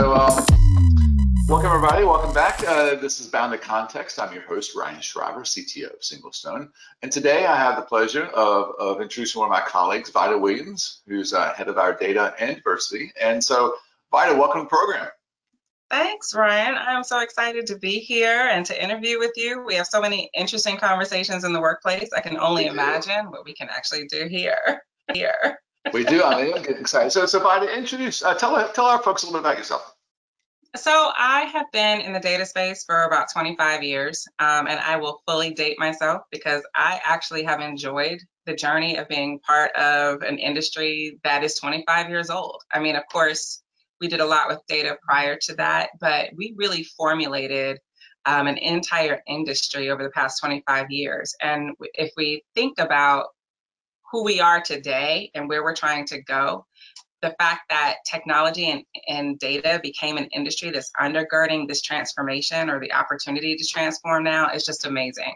So, um, welcome everybody. Welcome back. Uh, this is Bounded Context. I'm your host, Ryan Schreiber, CTO of Singlestone. And today I have the pleasure of, of introducing one of my colleagues, Vida Williams, who's uh, head of our data and diversity. And so, Vida, welcome to the program. Thanks, Ryan. I'm so excited to be here and to interview with you. We have so many interesting conversations in the workplace. I can only imagine what we can actually do here. Here we do. I I'm getting excited. So, so Vida, introduce, uh, tell tell our folks a little bit about yourself. So I have been in the data space for about 25 years, um, and I will fully date myself because I actually have enjoyed the journey of being part of an industry that is 25 years old. I mean, of course, we did a lot with data prior to that, but we really formulated um, an entire industry over the past 25 years. And if we think about who we are today and where we're trying to go, the fact that technology and, and data became an industry that's undergirding this transformation or the opportunity to transform now is just amazing.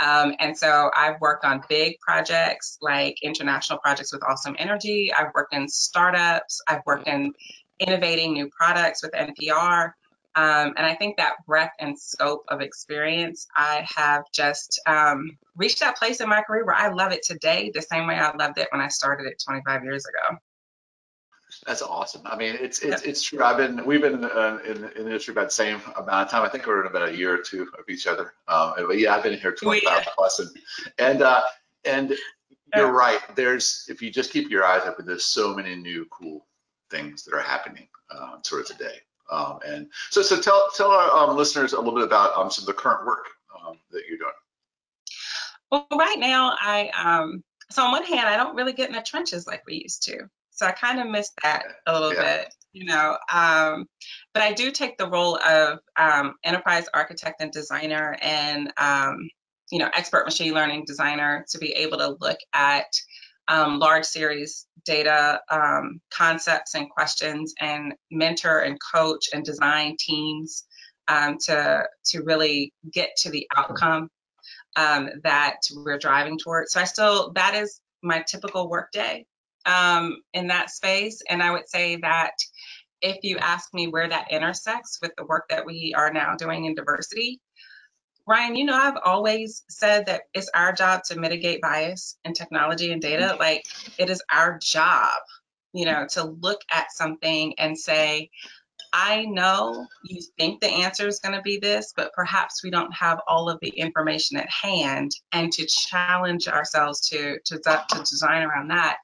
Um, and so I've worked on big projects like international projects with Awesome Energy. I've worked in startups. I've worked in innovating new products with NPR. Um, and I think that breadth and scope of experience, I have just um, reached that place in my career where I love it today the same way I loved it when I started it 25 years ago. That's awesome. I mean, it's it's it's true. I've been we've been uh, in, in the industry about the same amount of time. I think we're in about a year or two of each other. Um, but yeah, I've been here 25 yeah. plus, and and uh, and you're right. There's if you just keep your eyes open, there's so many new cool things that are happening uh, sort of today. Um, and so, so tell tell our um, listeners a little bit about um, some of the current work um, that you're doing. Well, right now, I um, so on one hand, I don't really get in the trenches like we used to. So I kind of miss that a little yeah. bit, you know. Um, but I do take the role of um, enterprise architect and designer and, um, you know, expert machine learning designer to be able to look at um, large series data um, concepts and questions and mentor and coach and design teams um, to to really get to the outcome um, that we're driving towards. So I still that is my typical work day um, in that space, and I would say that if you ask me where that intersects with the work that we are now doing in diversity, Ryan, you know, I've always said that it's our job to mitigate bias in technology and data. Mm-hmm. Like, it is our job, you know, to look at something and say, I know you think the answer is going to be this, but perhaps we don't have all of the information at hand, and to challenge ourselves to to, to design around that.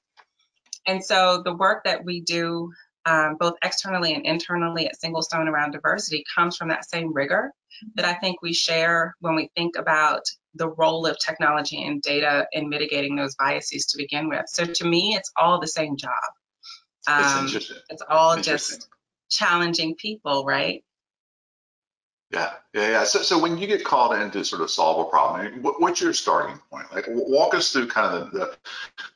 And so the work that we do um, both externally and internally at Singlestone around diversity comes from that same rigor that I think we share when we think about the role of technology and data in mitigating those biases to begin with. So to me, it's all the same job. Um, it's, all just challenging people, right? Yeah, yeah, yeah. So, so when you get called in to sort of solve a problem, what, what's your starting point? Like, walk us through kind of the the,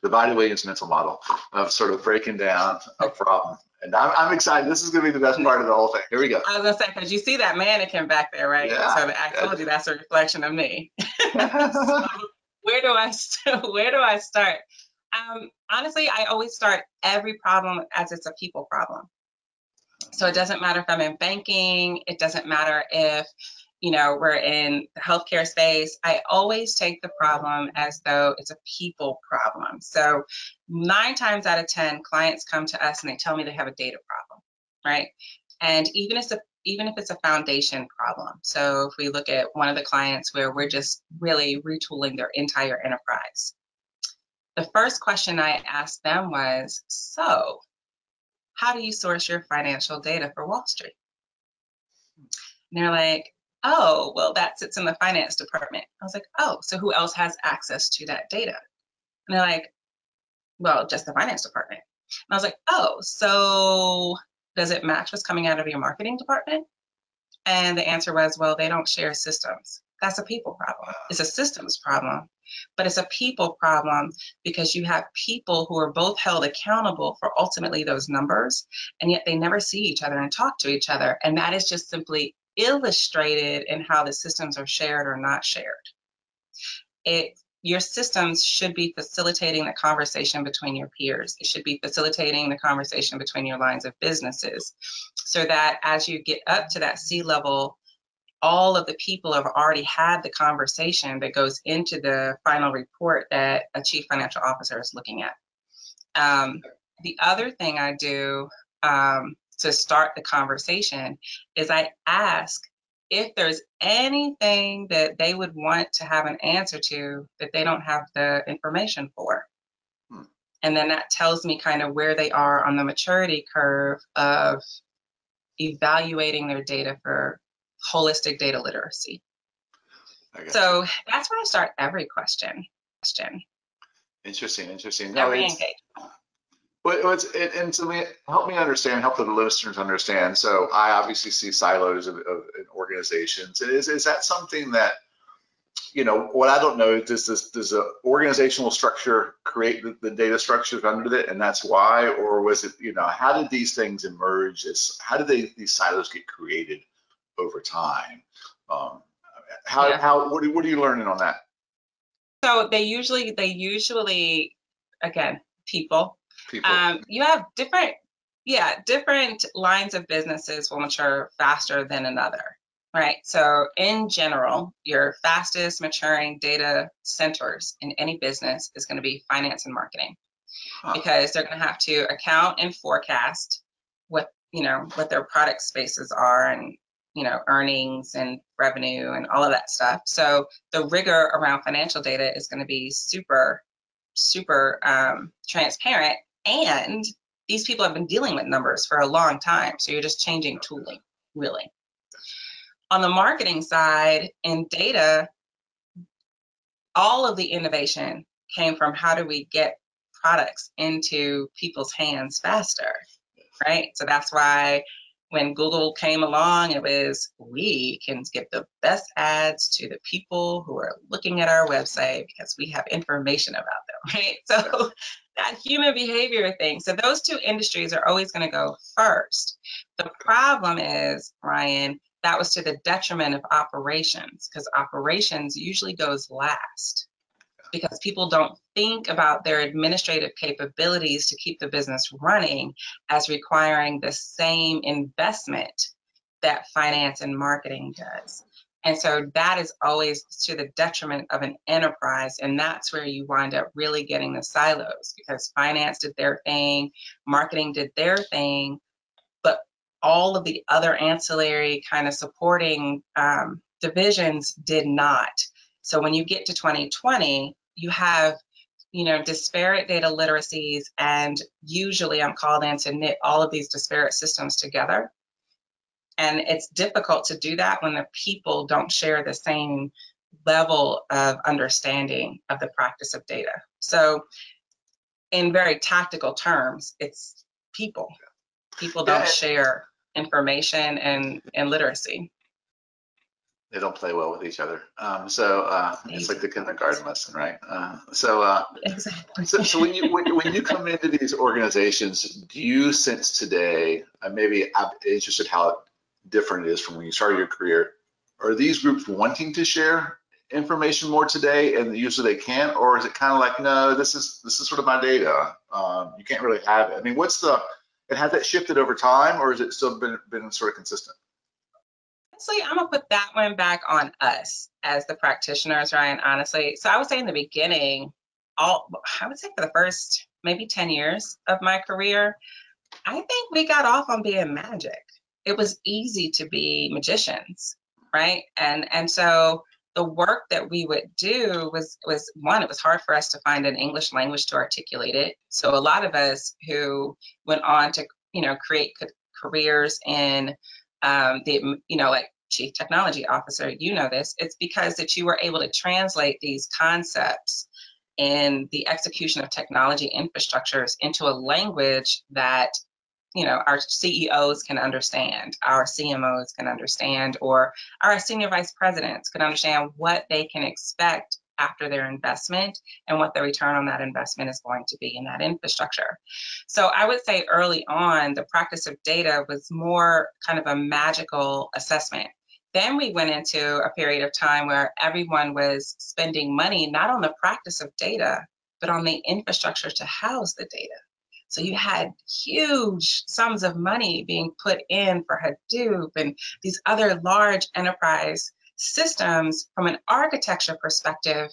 the Vida Williams mental model of sort of breaking down a problem. And I'm, I'm excited. This is going to be the best part of the whole thing. Here we go. I was gonna say because you see that mannequin back there, right? Yeah. So I told you that's a reflection of me. so where do I where do I start? Um, honestly, I always start every problem as it's a people problem. So it doesn't matter if I'm in banking, it doesn't matter if you know we're in the healthcare space. I always take the problem as though it's a people problem. So nine times out of ten, clients come to us and they tell me they have a data problem, right? And even if it's a even if it's a foundation problem. So if we look at one of the clients where we're just really retooling their entire enterprise. The first question I asked them was, so how do you source your financial data for Wall Street? And they're like, oh, well, that sits in the finance department. I was like, oh, so who else has access to that data? And they're like, well, just the finance department. And I was like, oh, so does it match what's coming out of your marketing department? And the answer was, well, they don't share systems. That's a people problem. It's a systems problem, but it's a people problem because you have people who are both held accountable for ultimately those numbers, and yet they never see each other and talk to each other. And that is just simply illustrated in how the systems are shared or not shared. It your systems should be facilitating the conversation between your peers. It should be facilitating the conversation between your lines of businesses so that as you get up to that C level, all of the people have already had the conversation that goes into the final report that a chief financial officer is looking at. Um, the other thing I do um, to start the conversation is I ask if there's anything that they would want to have an answer to that they don't have the information for. Hmm. And then that tells me kind of where they are on the maturity curve of evaluating their data for holistic data literacy. So that's where I start every question. Question. Interesting, interesting. No, every engagement. But it's, it, and to me, help me understand, help the listeners understand. So I obviously see silos of, of organizations. Is is that something that you know what I don't know? is Does this does the organizational structure create the, the data structures under it, and that's why, or was it you know how did these things emerge? As how did they these silos get created over time? Um, how yeah. how what, what are you learning on that? So they usually they usually again people people. Um, you have different, yeah, different lines of businesses will mature faster than another, right? So in general, your fastest maturing data centers in any business is going to be finance and marketing huh. because they're going to have to account and forecast what you know what their product spaces are and you know earnings and revenue and all of that stuff so the rigor around financial data is going to be super super um, transparent and these people have been dealing with numbers for a long time. So you're just changing tooling, really. On the marketing side and data, all of the innovation came from how do we get products into people's hands faster, right? So that's why when Google came along, it was we can get the best ads to the people who are looking at our website because we have information about them, right? So that human behavior thing. So those two industries are always going to go first. The problem is, Ryan, that was to the detriment of operations because operations usually goes last because people don't think about their administrative capabilities to keep the business running as requiring the same investment that finance and marketing does. And so that is always to the detriment of an enterprise. And that's where you wind up really getting the silos because finance did their thing, marketing did their thing, but all of the other ancillary kind of supporting um, divisions did not. So when you get to 2020, you have you know, disparate data literacies, and usually I'm called in to knit all of these disparate systems together. And it's difficult to do that when the people don't share the same level of understanding of the practice of data. So, in very tactical terms, it's people. People don't share information and, and literacy. They don't play well with each other. Um, so uh, it's like the kindergarten lesson, right? Uh, so, uh, exactly. so, so when you when, when, you come into these organizations, do you sense today? Uh, maybe I'm interested how different it is from when you started your career. Are these groups wanting to share information more today and usually they can't, or is it kind of like, no, this is this is sort of my data. Um, you can't really have it. I mean, what's the and has that shifted over time, or has it still been been sort of consistent? Honestly, I'm gonna put that one back on us as the practitioners, Ryan. Honestly, so I would say in the beginning, all I would say for the first maybe 10 years of my career, I think we got off on being magic it was easy to be magicians, right? And and so the work that we would do was was one it was hard for us to find an english language to articulate it so a lot of us who went on to you know create careers in um, the you know like chief technology officer you know this it's because that you were able to translate these concepts and the execution of technology infrastructures into a language that you know our CEOs can understand, our CMOs can understand, or our senior vice presidents can understand what they can expect after their investment and what the return on that investment is going to be in that infrastructure. So I would say early on, the practice of data was more kind of a magical assessment Then we went into a period of time where everyone was spending money not on the practice of data, but on the infrastructure to house the data. So you had huge sums of money being put in for Hadoop and these other large enterprise systems from an architecture perspective,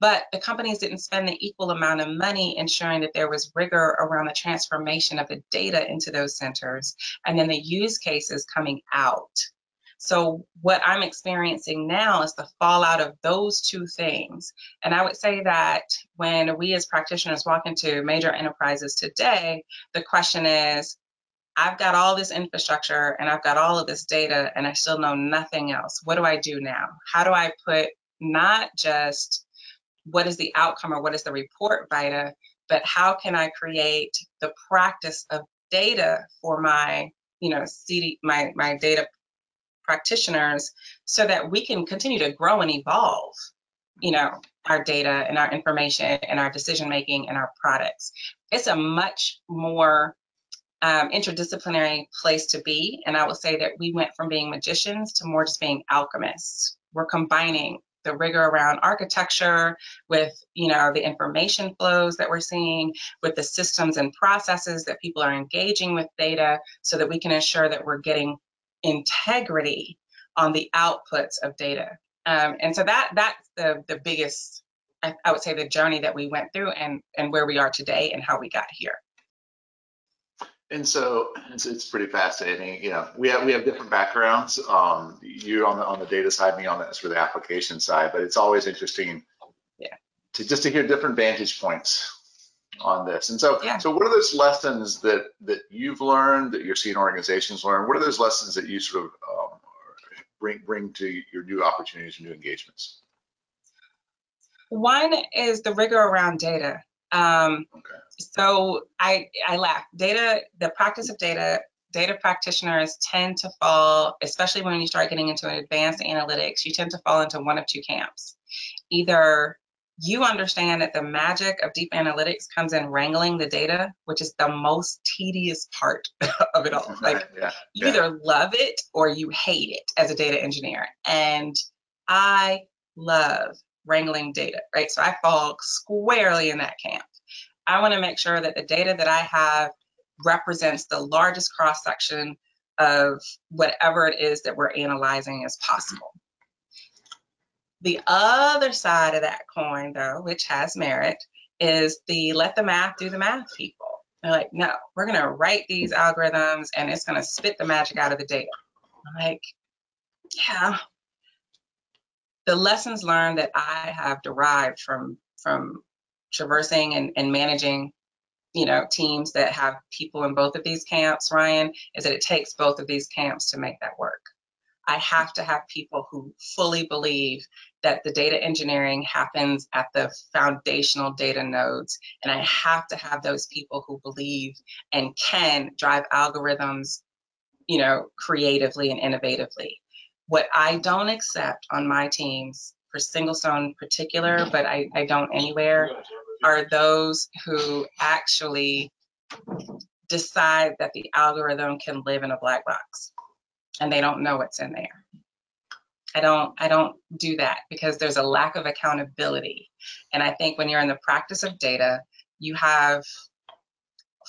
but the companies didn't spend the equal amount of money ensuring that there was rigor around the transformation of the data into those centers and then the use cases coming out. So what I'm experiencing now is the fallout of those two things. And I would say that when we as practitioners walk into major enterprises today, the question is, I've got all this infrastructure and I've got all of this data and I still know nothing else. What do I do now? How do I put not just what is the outcome or what is the report Vida, but how can I create the practice of data for my, you know, CD, my, my data practitioners so that we can continue to grow and evolve, you know, our data and our information and our decision making and our products. It's a much more um, interdisciplinary place to be. And I will say that we went from being magicians to more just being alchemists. We're combining the rigor around architecture with you know the information flows that we're seeing with the systems and processes that people are engaging with data so that we can ensure that we're getting integrity on the outputs of data. Um, and so that that's the the biggest, I, I would say, the journey that we went through and and where we are today and how we got here. And so it's, it's, pretty fascinating. You know, we have we have different backgrounds. Um, you on the on the data side, me on the sort of the application side. But it's always interesting, yeah, to just to hear different vantage points on this. And so, yeah. so what are those lessons that that you've learned that you're seeing organizations learn? What are those lessons that you sort of um, bring bring to your new opportunities and new engagements? One is the rigor around data. Um, okay. So I I laugh. Data, the practice of data, data practitioners tend to fall, especially when you start getting into advanced analytics, you tend to fall into one of two camps. Either you understand that the magic of deep analytics comes in wrangling the data, which is the most tedious part of it all. Like yeah, you either love it or you hate it as a data engineer. And I love wrangling data, right? So I fall squarely in that camp. I want to make sure that the data that I have represents the largest cross section of whatever it is that we're analyzing as possible. The other side of that coin, though, which has merit, is the let the math do the math people. They're like, no, we're going to write these algorithms and it's going to spit the magic out of the data. I'm like, yeah. The lessons learned that I have derived from from traversing and, and managing you know teams that have people in both of these camps ryan is that it takes both of these camps to make that work i have to have people who fully believe that the data engineering happens at the foundational data nodes. And I have to have those people who believe and can drive algorithms, you know, creatively and innovatively. What I don't accept on my teams, for SingleStone in particular, but I, I don't anywhere, are those who actually decide that the algorithm can live in a black box and they don't know what's in there. I don't I don't do that because there's a lack of accountability. And I think when you're in the practice of data, you have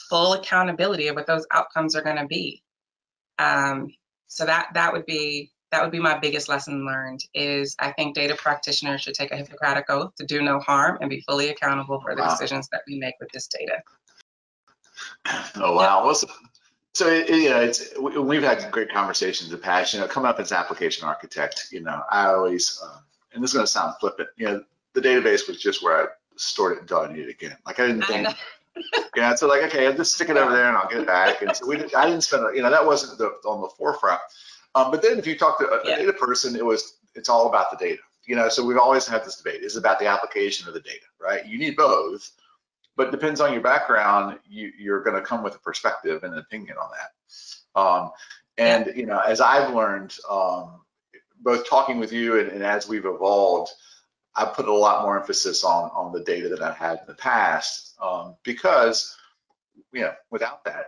full accountability of what those outcomes are going to be. Um, so that that would be that would be my biggest lesson learned is I think data practitioners should take a Hippocratic oath to do no harm and be fully accountable for the wow. decisions that we make with this data. Oh wow! Yep. So it, you know, it's we've had great conversations in the past. You know, coming up as an application architect, you know, I always, uh, and this is going to sound flippant. You know, the database was just where I stored it until I need it again. Like I didn't think. yeah, so like okay, I'll just stick it over there and I'll get it back. And so we, did, I didn't spend, you know, that wasn't the, on the forefront. Um, but then if you talk to a, yeah. data person, it was, it's all about the data. You know, so we've always had this debate: is it about the application of the data, right? You need both but depends on your background, you, are going to come with a perspective and an opinion on that. Um, and you know, as I've learned, um, both talking with you and, and, as we've evolved, I put a lot more emphasis on on the data that I've had in the past um, because, you know, without that,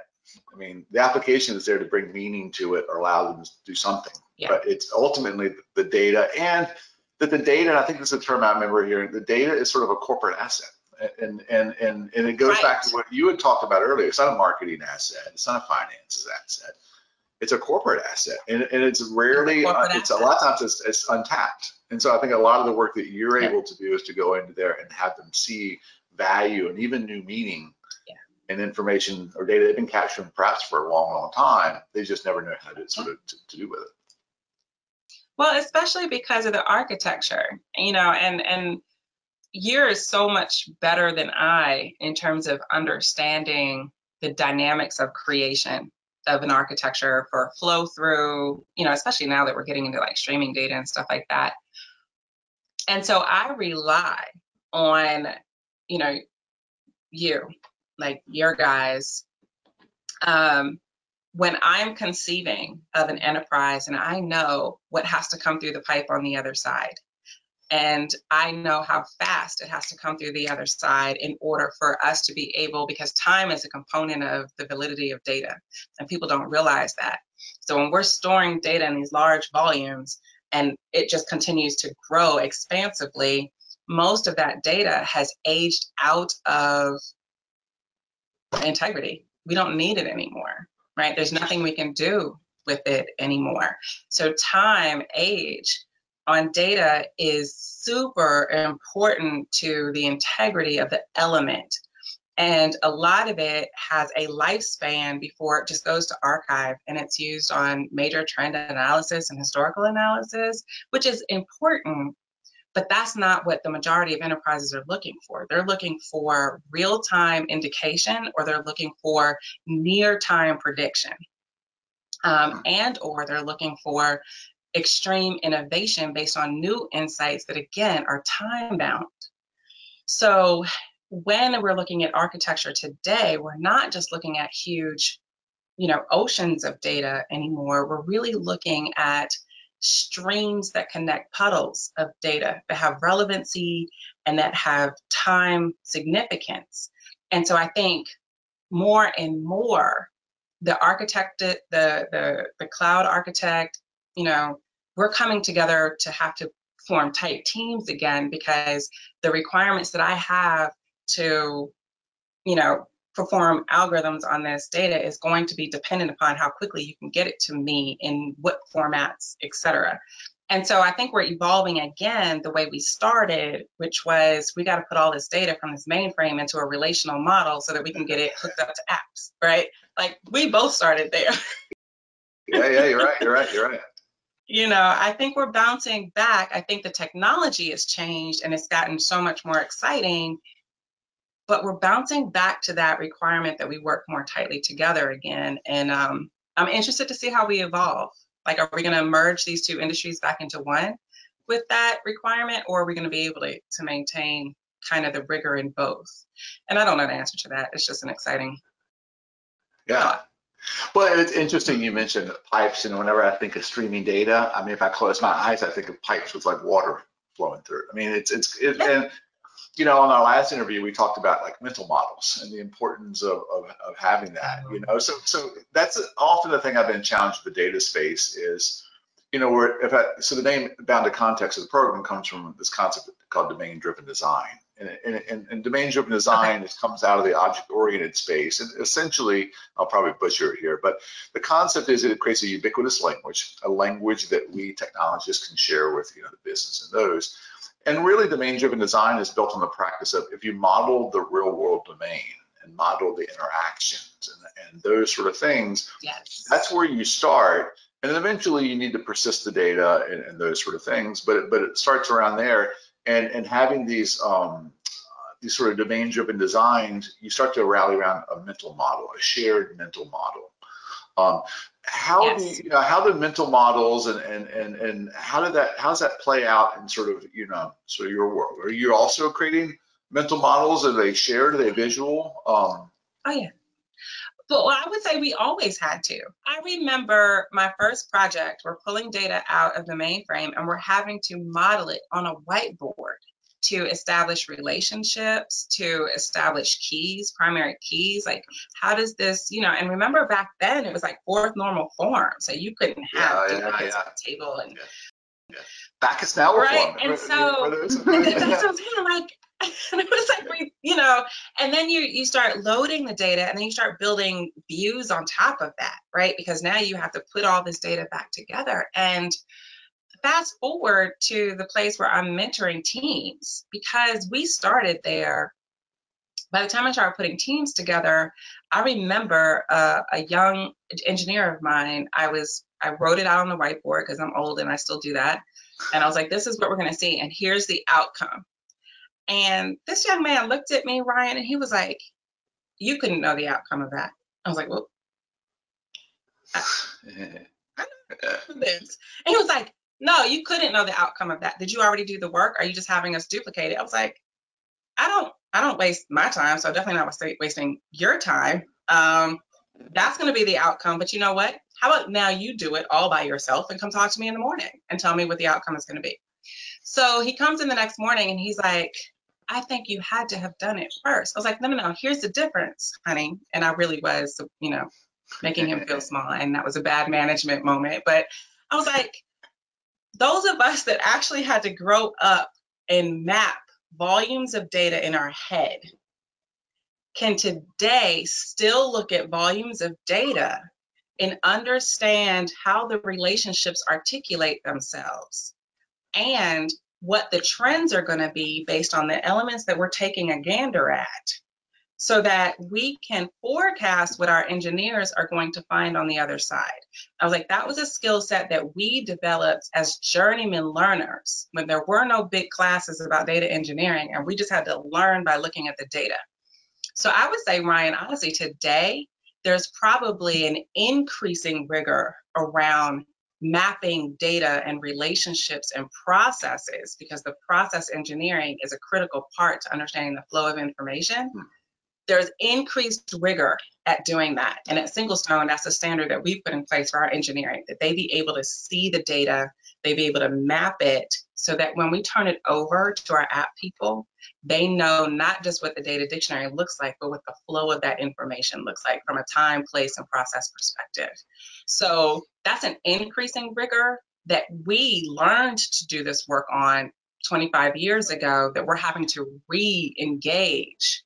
I mean, the application is there to bring meaning to it or allow them to do something. Yeah. But it's ultimately the data and that the data, and I think this is a term I remember here, the data is sort of a corporate asset. And and and and it goes right. back to what you had talked about earlier. It's not a marketing asset. It's not a finances asset. It's a corporate asset, and, and it's rarely. Uh, it's a lot of times it's, it's, untapped. And so I think a lot of the work that you're yeah. able to do is to go into there and have them see value and even new meaning yeah. and information or data they've been capturing perhaps for a long, long time. They just never know how to sort of to, to do with it. Well, especially because of the architecture, you know, and and you're so much better than I in terms of understanding the dynamics of creation of an architecture for flow through, you know, especially now that we're getting into like streaming data and stuff like that. And so I rely on, you know, you, like your guys, um, when I'm conceiving of an enterprise and I know what has to come through the pipe on the other side, and I know how fast it has to come through the other side in order for us to be able, because time is a component of the validity of data, and people don't realize that. So when we're storing data in these large volumes and it just continues to grow expansively, most of that data has aged out of integrity. We don't need it anymore, right? There's nothing we can do with it anymore. So time, age, on data is super important to the integrity of the element. And a lot of it has a lifespan before it just goes to archive and it's used on major trend analysis and historical analysis, which is important, but that's not what the majority of enterprises are looking for. They're looking for real time indication or they're looking for near time prediction. Um, and or they're looking for extreme innovation based on new insights that, again, are time bound. So, when we're looking at architecture today, we're not just looking at huge, you know, oceans of data anymore. We're really looking at streams that connect puddles of data that have relevancy and that have time significance. And so I think more and more the architect, the the the cloud architect, you know, we're coming together to have to form tight teams again because the requirements that I have to, you know, perform algorithms on this data is going to be dependent upon how quickly you can get it to me in what formats, et cetera. And so I think we're evolving again the way we started, which was we got to put all this data from this mainframe into a relational model so that we can get it hooked up to apps, right? Like we both started there. yeah, yeah, you're right, you're right, you're right you know, I think we're bouncing back. I think the technology has changed and it's gotten so much more exciting, but we're bouncing back to that requirement that we work more tightly together again. And um, I'm interested to see how we evolve. Like, are we going to merge these two industries back into one with that requirement, or are we going to be able to, to maintain kind of the rigor in both? And I don't know the answer to that. It's just an exciting yeah. Thought. Well, it's interesting you mentioned pipes, and whenever I think of streaming data, I mean, if I close my eyes, I think of pipes with like water flowing through. I mean, it's it's it, and you know, on our last interview, we talked about like mental models and the importance of, of, of having that. You know, so so that's often the thing I've been challenged with the data space is, you know, where if I so the name bounded context of the program comes from this concept called domain-driven design and, and, and domain-driven design okay. comes out of the object-oriented space. And essentially, I'll probably butcher it here, but the concept is that it creates a ubiquitous language, a language that we technologists can share with you know the business and those. And really, domain-driven design is built on the practice of if you model the real-world domain and model the interactions and, and those sort of things, yes. that's where you start. And then eventually, you need to persist the data and, and those sort of things. But it, but it starts around there and and having these um, these sort of domain-driven designs, you start to rally around a mental model, a shared mental model. Um, how yes. do you, know how do mental models and, and and and how did that how does that play out in sort of you know sort of your world? Are you also creating mental models? Are they shared? Are they visual? Um, oh yeah. But well, I would say we always had to. I remember my first project, we're pulling data out of the mainframe and we're having to model it on a whiteboard to establish relationships, to establish keys, primary keys. Like, how does this, you know, and remember back then it was like fourth normal form. So you couldn't have yeah, yeah, yeah. table and yeah. Backus-Naur right. And so that's what I'm saying. Like, and it was like we, you know, and then you you start loading the data, and then you start building views on top of that, right? Because now you have to put all this data back together. And fast forward to the place where I'm mentoring teams because we started there. By the time I started putting teams together, I remember uh, a young engineer of mine. I was I wrote it out on the whiteboard because I'm old and I still do that. And I was like, this is what we're going to see. And here's the outcome. And this young man looked at me, Ryan, and he was like, you couldn't know the outcome of that. I was like, well, I, I know this. And he was like, no, you couldn't know the outcome of that. Did you already do the work? Are you just having us duplicate it? I was like, I don't, I don't waste my time, so definitely not wasting your time. Um, that's going to be the outcome. But you know what? How about now you do it all by yourself and come talk to me in the morning and tell me what the outcome is going to be. So he comes in the next morning and he's like, I think you had to have done it first. I was like, no, no, no, here's the difference, honey. And I really was, you know, making him feel small. And that was a bad management moment. But I was like, those of us that actually had to grow up and map volumes of data in our head can today still look at volumes of data and understand how the relationships articulate themselves and what the trends are going to be based on the elements that we're taking a gander at so that we can forecast what our engineers are going to find on the other side. I was like, that was a skill set that we developed as journeyman learners when there were no big classes about data engineering and we just had to learn by looking at the data. So I would say, Ryan, honestly, today there's probably an increasing rigor around mapping data and relationships and processes because the process engineering is a critical part to understanding the flow of information. Hmm. There's increased rigor at doing that. And at Singlestone, that's a standard that we put in place for our engineering, that they be able to see the data, they be able to map it so that when we turn it over to our app people, they know not just what the data dictionary looks like, but what the flow of that information looks like from a time, place, and process perspective. So that's an increasing rigor that we learned to do this work on 25 years ago that we're having to re-engage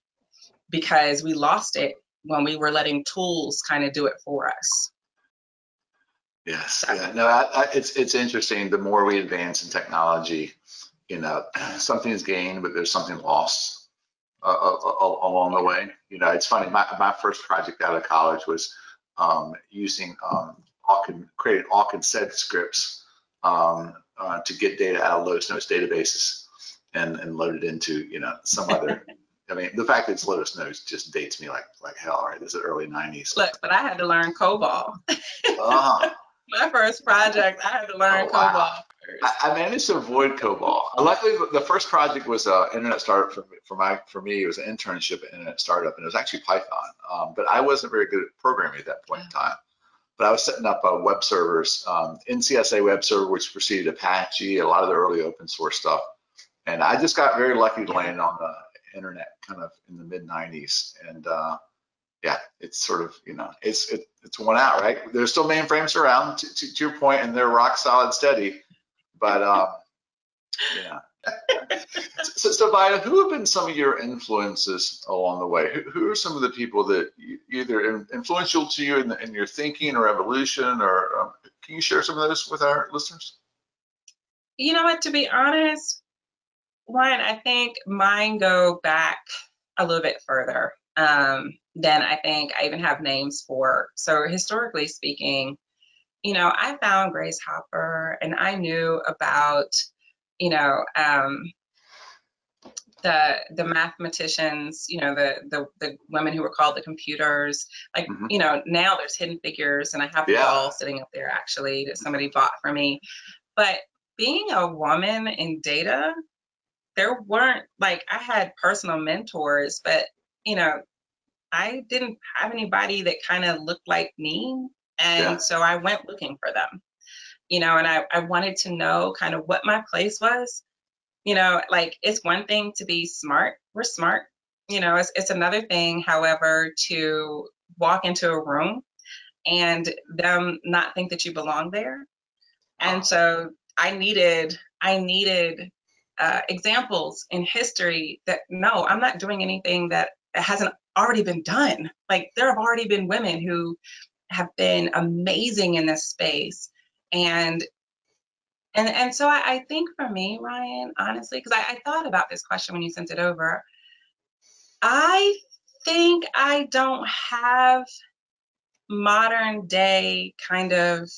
because we lost it when we were letting tools kind of do it for us. Yes, yeah, no, I, I, it's it's interesting. The more we advance in technology, you know, something's gained, but there's something lost uh, uh, uh, along the way. You know, it's funny. My my first project out of college was um, using um, creating awk and sed scripts um, uh, to get data out of Lotus Notes databases and and load it into you know some other I mean, the fact that it's Lotus Notes just dates me like like hell. Right, this is early '90s. Look, but I had to learn COBOL. uh-huh. My first project, I had to learn oh, wow. COBOL. I, I, managed to avoid COBOL. Luckily, the first project was an internet startup for, for my for me. It was an internship at internet startup, and it was actually Python. Um, but I wasn't very good at programming at that point in time. But I was setting up uh, web servers, um, NCSA web server, which preceded Apache, a lot of the early open source stuff. And I just got very lucky to land on the internet kind of in the mid 90s and uh, yeah it's sort of you know it's it, it's one out right there's still mainframes around to, to, to, your point and they're rock solid steady but um, yeah so, so Vida, who have been some of your influences along the way? Who, who are some of the people that either influential to you in, the, in, your thinking or evolution, or um, can you share some of those with our listeners? You know what? To be honest, one, I think mine go back a little bit further um, than I think I even have names for. So historically speaking, you know, I found Grace Hopper and I knew about, you know, um, the the mathematicians, you know, the the the women who were called the computers. Like, mm-hmm. you know, now there's hidden figures, and I have yeah. all sitting up there actually that somebody bought for me. But being a woman in data there weren't like I had personal mentors, but you know, I didn't have anybody that kind of looked like me. And yeah. so I went looking for them, you know, and I, I wanted to know kind of what my place was. You know, like it's one thing to be smart. We're smart. You know, it's, it's another thing, however, to walk into a room and them not think that you belong there. And so I needed, I needed uh, examples in history that no, I'm not doing anything that hasn't already been done. Like there have already been women who have been amazing in this space. And and and so I, I think for me, Ryan, honestly, because I, I thought about this question when you sent it over. I think I don't have modern day kind of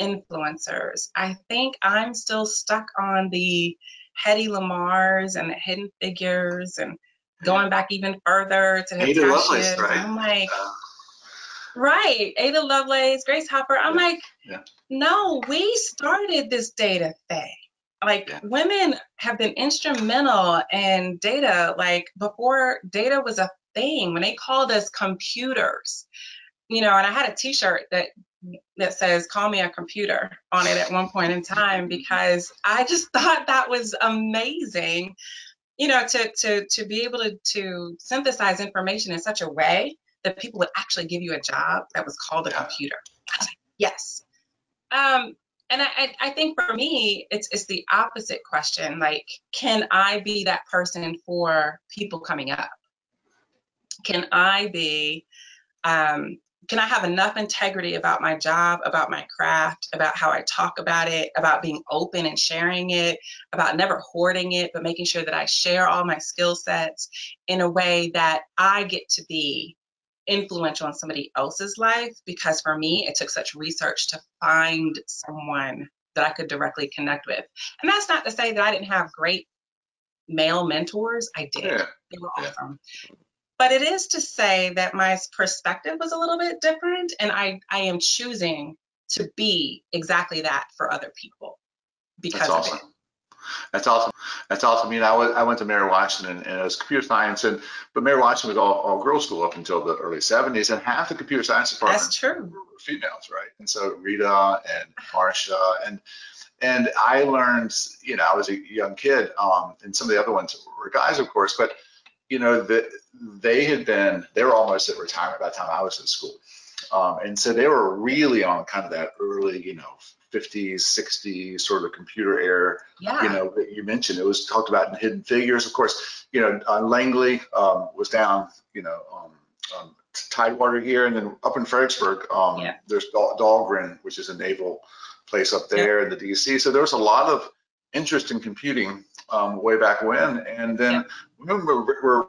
influencers. I think I'm still stuck on the Hedy Lamarrs and the Hidden Figures and going back even further to Ada Lovelace, right? I'm like, uh, right, Ada Lovelace, Grace Hopper. I'm yeah. like, yeah. no, we started this data thing. Like yeah. women have been instrumental in data, like before data was a thing, when they called us computers, you know, and I had a t-shirt that that says call me a computer on it at one point in time because I just thought that was amazing you know, to to to be able to to synthesize information in such a way that people would actually give you a job that was called a computer. Like, yes. Um, and I, I think for me, it's it's the opposite question. Like, can I be that person for people coming up? Can I be um, can I have enough integrity about my job, about my craft, about how I talk about it, about being open and sharing it, about never hoarding it, but making sure that I share all my skill sets in a way that I get to be influential in somebody else's life? Because for me, it took such research to find someone that I could directly connect with. And that's not to say that I didn't have great male mentors. I did. Yeah. They were awesome but it is to say that my perspective was a little bit different and i i am choosing to be exactly that for other people because That's awesome. of it that's awesome. That's awesome. You know, I, went, I went to Mary Washington and, and it was computer science, and but Mary Washington was all, all girls school up until the early 70s, and half the computer science department That's true. were females, right? And so Rita and Marcia and and I learned, you know, I was a young kid, um, and some of the other ones were guys, of course, but you know, that they had been, they were almost at retirement by the time I was in school. Um, and so they were really on kind of that early, you know, 50s, 60s sort of computer era. Yeah. You know, that you mentioned it was talked about in Hidden Figures. Of course, you know, uh, Langley um, was down, you know, um, um, Tidewater here, and then up in Fredericksburg, um, yeah. there's Dahlgren, which is a naval place up there yeah. in the DC. So there was a lot of interest in computing um, way back when. And then yeah. we're, we're,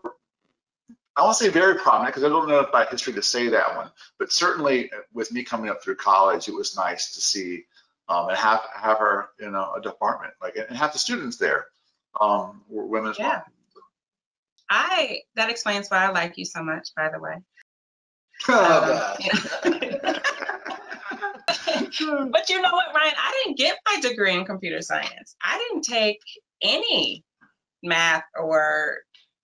I won't say very prominent because I don't know if by history to say that one, but certainly with me coming up through college, it was nice to see um, and have have her in a, a, department like and have the students there um, were women as yeah. well. I that explains why I like you so much, by the way. Oh, um, Hmm. but you know what, Ryan? I didn't get my degree in computer science. I didn't take any math or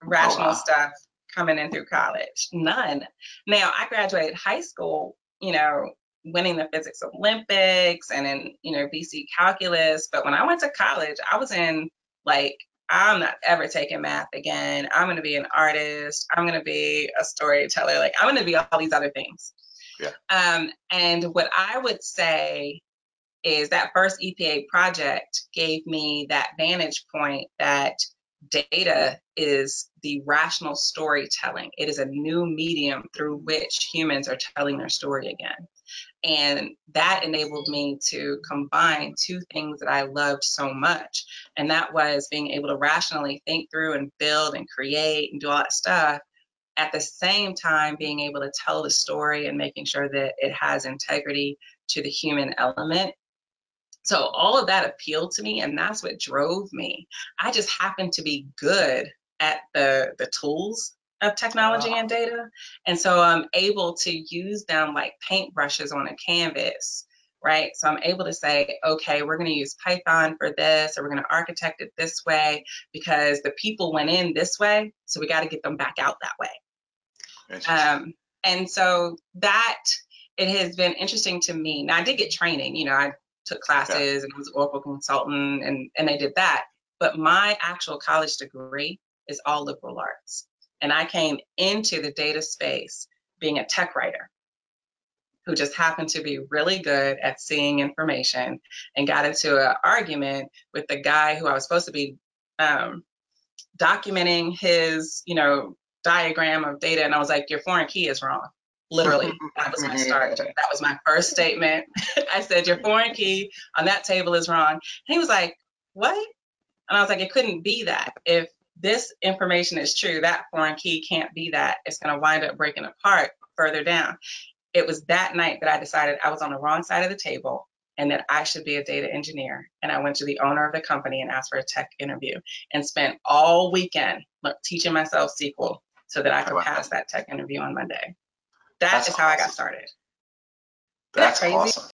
rational oh, wow. stuff coming in through college. None. Now, I graduated high school, you know, winning the physics Olympics and in, you know, BC calculus. But when I went to college, I was in like, I'm not ever taking math again. I'm going to be an artist. I'm going to be a storyteller. Like, I'm going to be all these other things. Yeah. Um, and what I would say is that first EPA project gave me that vantage point that data is the rational storytelling. It is a new medium through which humans are telling their story again. And that enabled me to combine two things that I loved so much. And that was being able to rationally think through and build and create and do all that stuff. At the same time, being able to tell the story and making sure that it has integrity to the human element so all of that appealed to me, and that's what drove me. I just happened to be good at the the tools of technology wow. and data, and so I'm able to use them like paintbrushes on a canvas, right? So I'm able to say, okay, we're going to use Python for this, or we're going to architect it this way because the people went in this way, so we got to get them back out that way. Um, and so that it has been interesting to me. Now I did get training, you know, I took classes yeah. and I was an Oracle consultant and, and I did that. but my actual college degree is all liberal arts. And I came into the data space being a tech writer who just happened to be really good at seeing information and got into an argument with the guy who I was supposed to be um, documenting his, you know, diagram of data. And I was like, your foreign key is wrong. Literally, that was my start. That was my first statement. I said, your foreign key on that table is wrong. And he was like, what? And I was like, it couldn't be that. If this information is true, that foreign key can't be that. It's going to wind up breaking apart further down. It was that night that I decided I was on the wrong side of the table and that I should be a data engineer. And I went to the owner of the company and asked for a tech interview and spent all weekend teaching myself SQL so that I could pass that tech interview on Monday. That That's is how awesome. I got started. That's, That's awesome.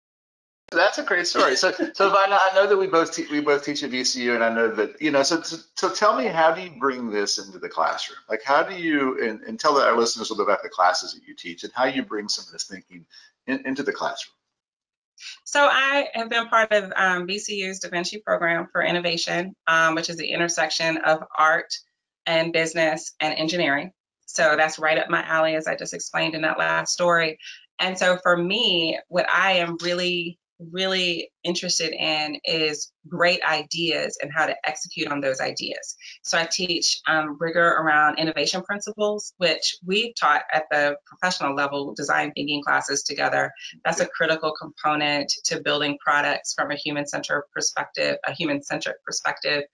That's a great story. So, so Vida, I know that we both te- we both teach at VCU, and I know that you know. So, so tell me, how do you bring this into the classroom? Like, how do you and, and tell our listeners a little bit about the classes that you teach and how you bring some of this thinking in, into the classroom? So I have been part of um, VCU's Da Vinci program for innovation, um, which is the intersection of art and business and engineering. So that's right up my alley, as I just explained in that last story. And so for me, what I am really really interested in is great ideas and how to execute on those ideas. So I teach um, rigor around innovation principles, which we've taught at the professional level, design thinking classes together. That's a critical component to building products from a human-centered perspective, a human-centric perspective,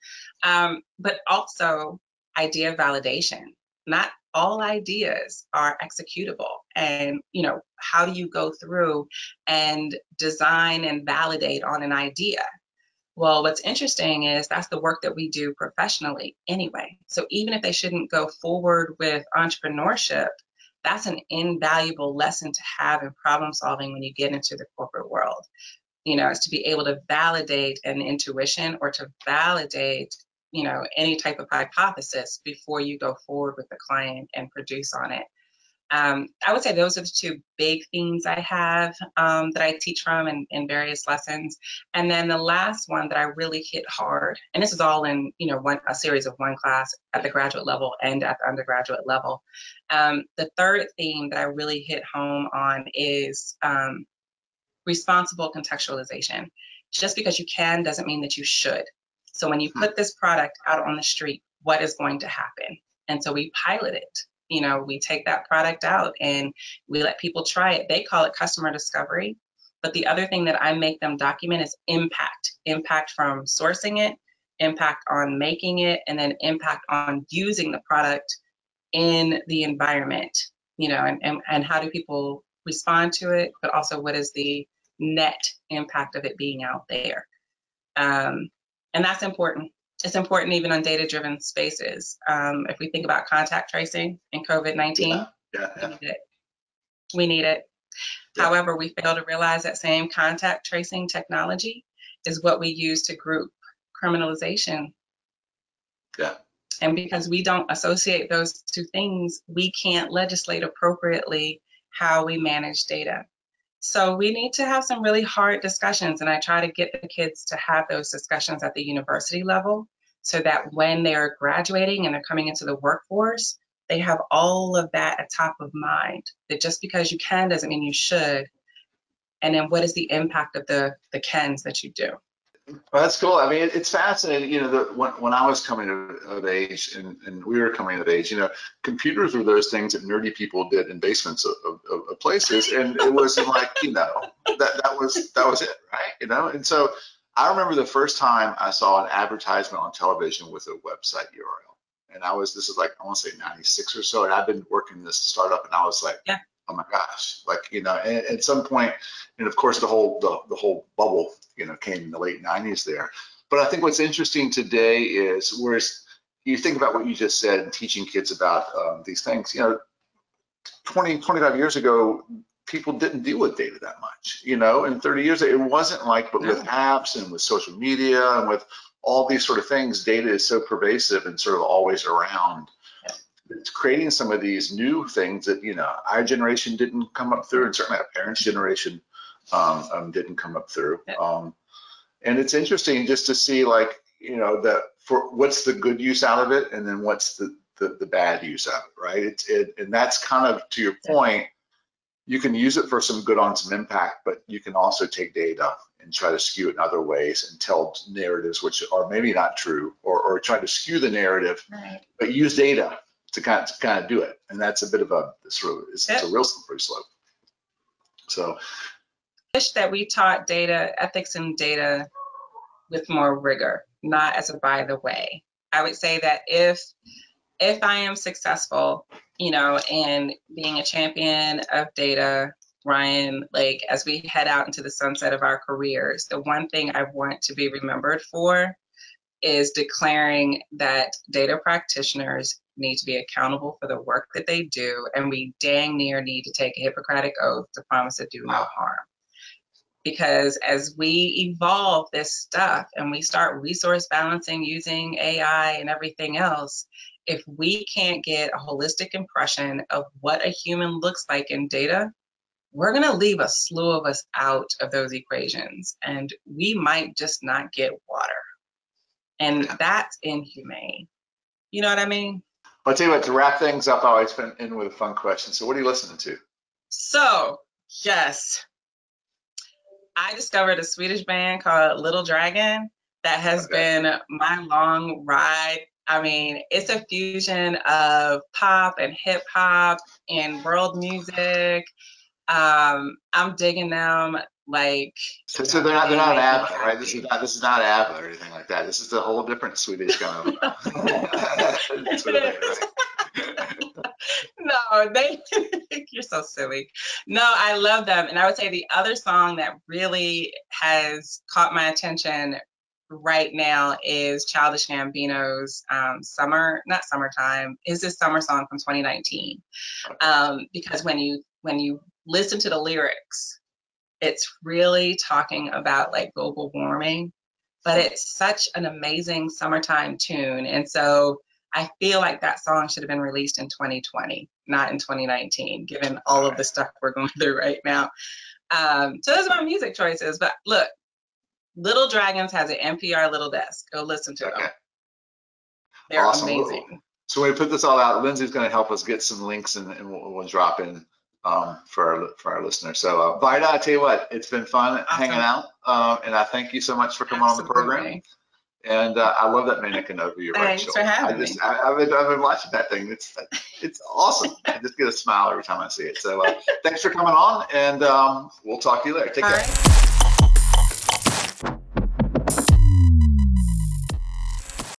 um, but also idea validation. Not all ideas are executable. And you know how do you go through and design and validate on an idea? Well what's interesting is that's the work that we do professionally anyway. So even if they shouldn't go forward with entrepreneurship that's an invaluable lesson to have in problem solving when you get into the corporate world. You know is to be able to validate an intuition or to validate you know any type of hypothesis before you go forward with the client and produce on it. Um, i would say those are the two big themes i have um, that i teach from in, in various lessons. And then the last one that i really hit hard and this is all in you know one a series of one class at the graduate level and at the undergraduate level. Um, the third theme that i really hit home on is um, responsible contextualization. Just because you can doesn't mean that you should so when you hmm. put this product out on the street, what is going to happen? And so we pilot it. You know, we take that product out and we let people try it. They call it customer discovery. But the other thing that I make them document is impact impact from sourcing it, impact on making it, and then impact on using the product in the environment. You know, and, and, and how do people respond to it, but also what is the net impact of it being out there. Um, and that's important. It's important even on data driven spaces. Um, if we think about contact tracing and COVID 19, yeah, yeah, yeah. we need it. We need it. However, we fail to realize that same contact tracing technology is what we use to group criminalization. Yeah. And because we don't associate those two things, we can't legislate appropriately how we manage data. So we need to have some really hard discussions, and I try to get the kids to have those discussions at the university level so that when they're graduating and they're coming into the workforce, they have all of that at top of mind. That just because you can doesn't mean you should. And then what is the impact of the the cans that you do? That's cool. I mean, it's fascinating. You know, the, when, when I was coming of age and, and we were coming of age, you know, computers were those things that nerdy people did in basements of, of, of places, and it wasn't like you know that that was that was it, right? You know, and so I remember the first time I saw an advertisement on television with a website URL, and I was this is like I want to say '96 or so, and I've been working in this startup, and I was like, yeah oh my gosh, like you know, and at some point, and of course the whole the, the whole bubble, you know, came in the late 90s there. But I think what's interesting today is whereas you think about what you just said and teaching kids about um, these things, you know, 20, 25 years ago, people didn't deal with data that much, you know, in 30 years it wasn't like, but with apps and with social media and with all these sort of things, data is so pervasive and sort of always around it's creating some of these new things that you know our generation didn't come up through, and certainly our parents' generation um, um, didn't come up through. Um, and it's interesting just to see like you know, the for what's the good use out of it, and then what's the the, the bad use out of it, right? It's it, and that's kind of to your point. You can use it for some good on some impact, but you can also take data and try to skew it in other ways and tell narratives which are maybe not true, or or try to skew the narrative, Right. but use data to kind of, to kind of do it. And that's a bit of a sort of it's, it's a real slippery slope. So wish that we taught data ethics and data with more rigor, not as a by the way. I would say that if if I am successful, you know, in being a champion of data, Ryan, like as we head out into the sunset of our careers, the one thing I want to be remembered for is declaring that data practitioners need to be accountable for the work that they do, and we dang near need to take a Hippocratic oath to promise to do no harm because as we evolve this stuff and we start resource balancing using AI and everything else, if we can't get a holistic impression of what a human looks like in data, we're going to leave a slew of us out of those equations and we might just not get water. And that's inhumane. You know what I mean? I'll tell you what, to wrap things up, I always end in with a fun question. So what are you listening to? So, yes, I discovered a Swedish band called Little Dragon that has Okay. been my long ride. I mean, it's a fusion of pop and hip hop and world music. Um, I'm digging them like So, so they're not they're not ABBA, right? This is not this is not ABBA or anything like that. This is a whole different Swedish kind of. That's what it is, right? no, they you're so silly. No, I love them. And I would say the other song that really has caught my attention right now is Childish Gambino's um, "Summer," not "Summertime." Is this summer song from 2019? Um, because when you when you listen to the lyrics, it's really talking about like global warming, but it's such an amazing summertime tune, and so. I feel like that song should have been released in 2020, not in 2019, given all of the stuff we're going through right now. Um, so those are my music choices. But look, Little Dragons has an NPR Little Desk. Go listen to them. They're Awesome. amazing. So when we put this all out, Lindsay's going to help us get some links and, and we'll, we'll drop in um, for our for our listeners. So uh, Vida, I tell you what, it's been fun hanging out, um, and I thank you so much for coming on the program. And uh, I love that mannequin over your right Thanks shoulder. for having I just, I, I've, been, I've been watching that thing. It's it's awesome. I just get a smile every time I see it. So uh, thanks for coming on, and um, we'll talk to you later. Take All care. right.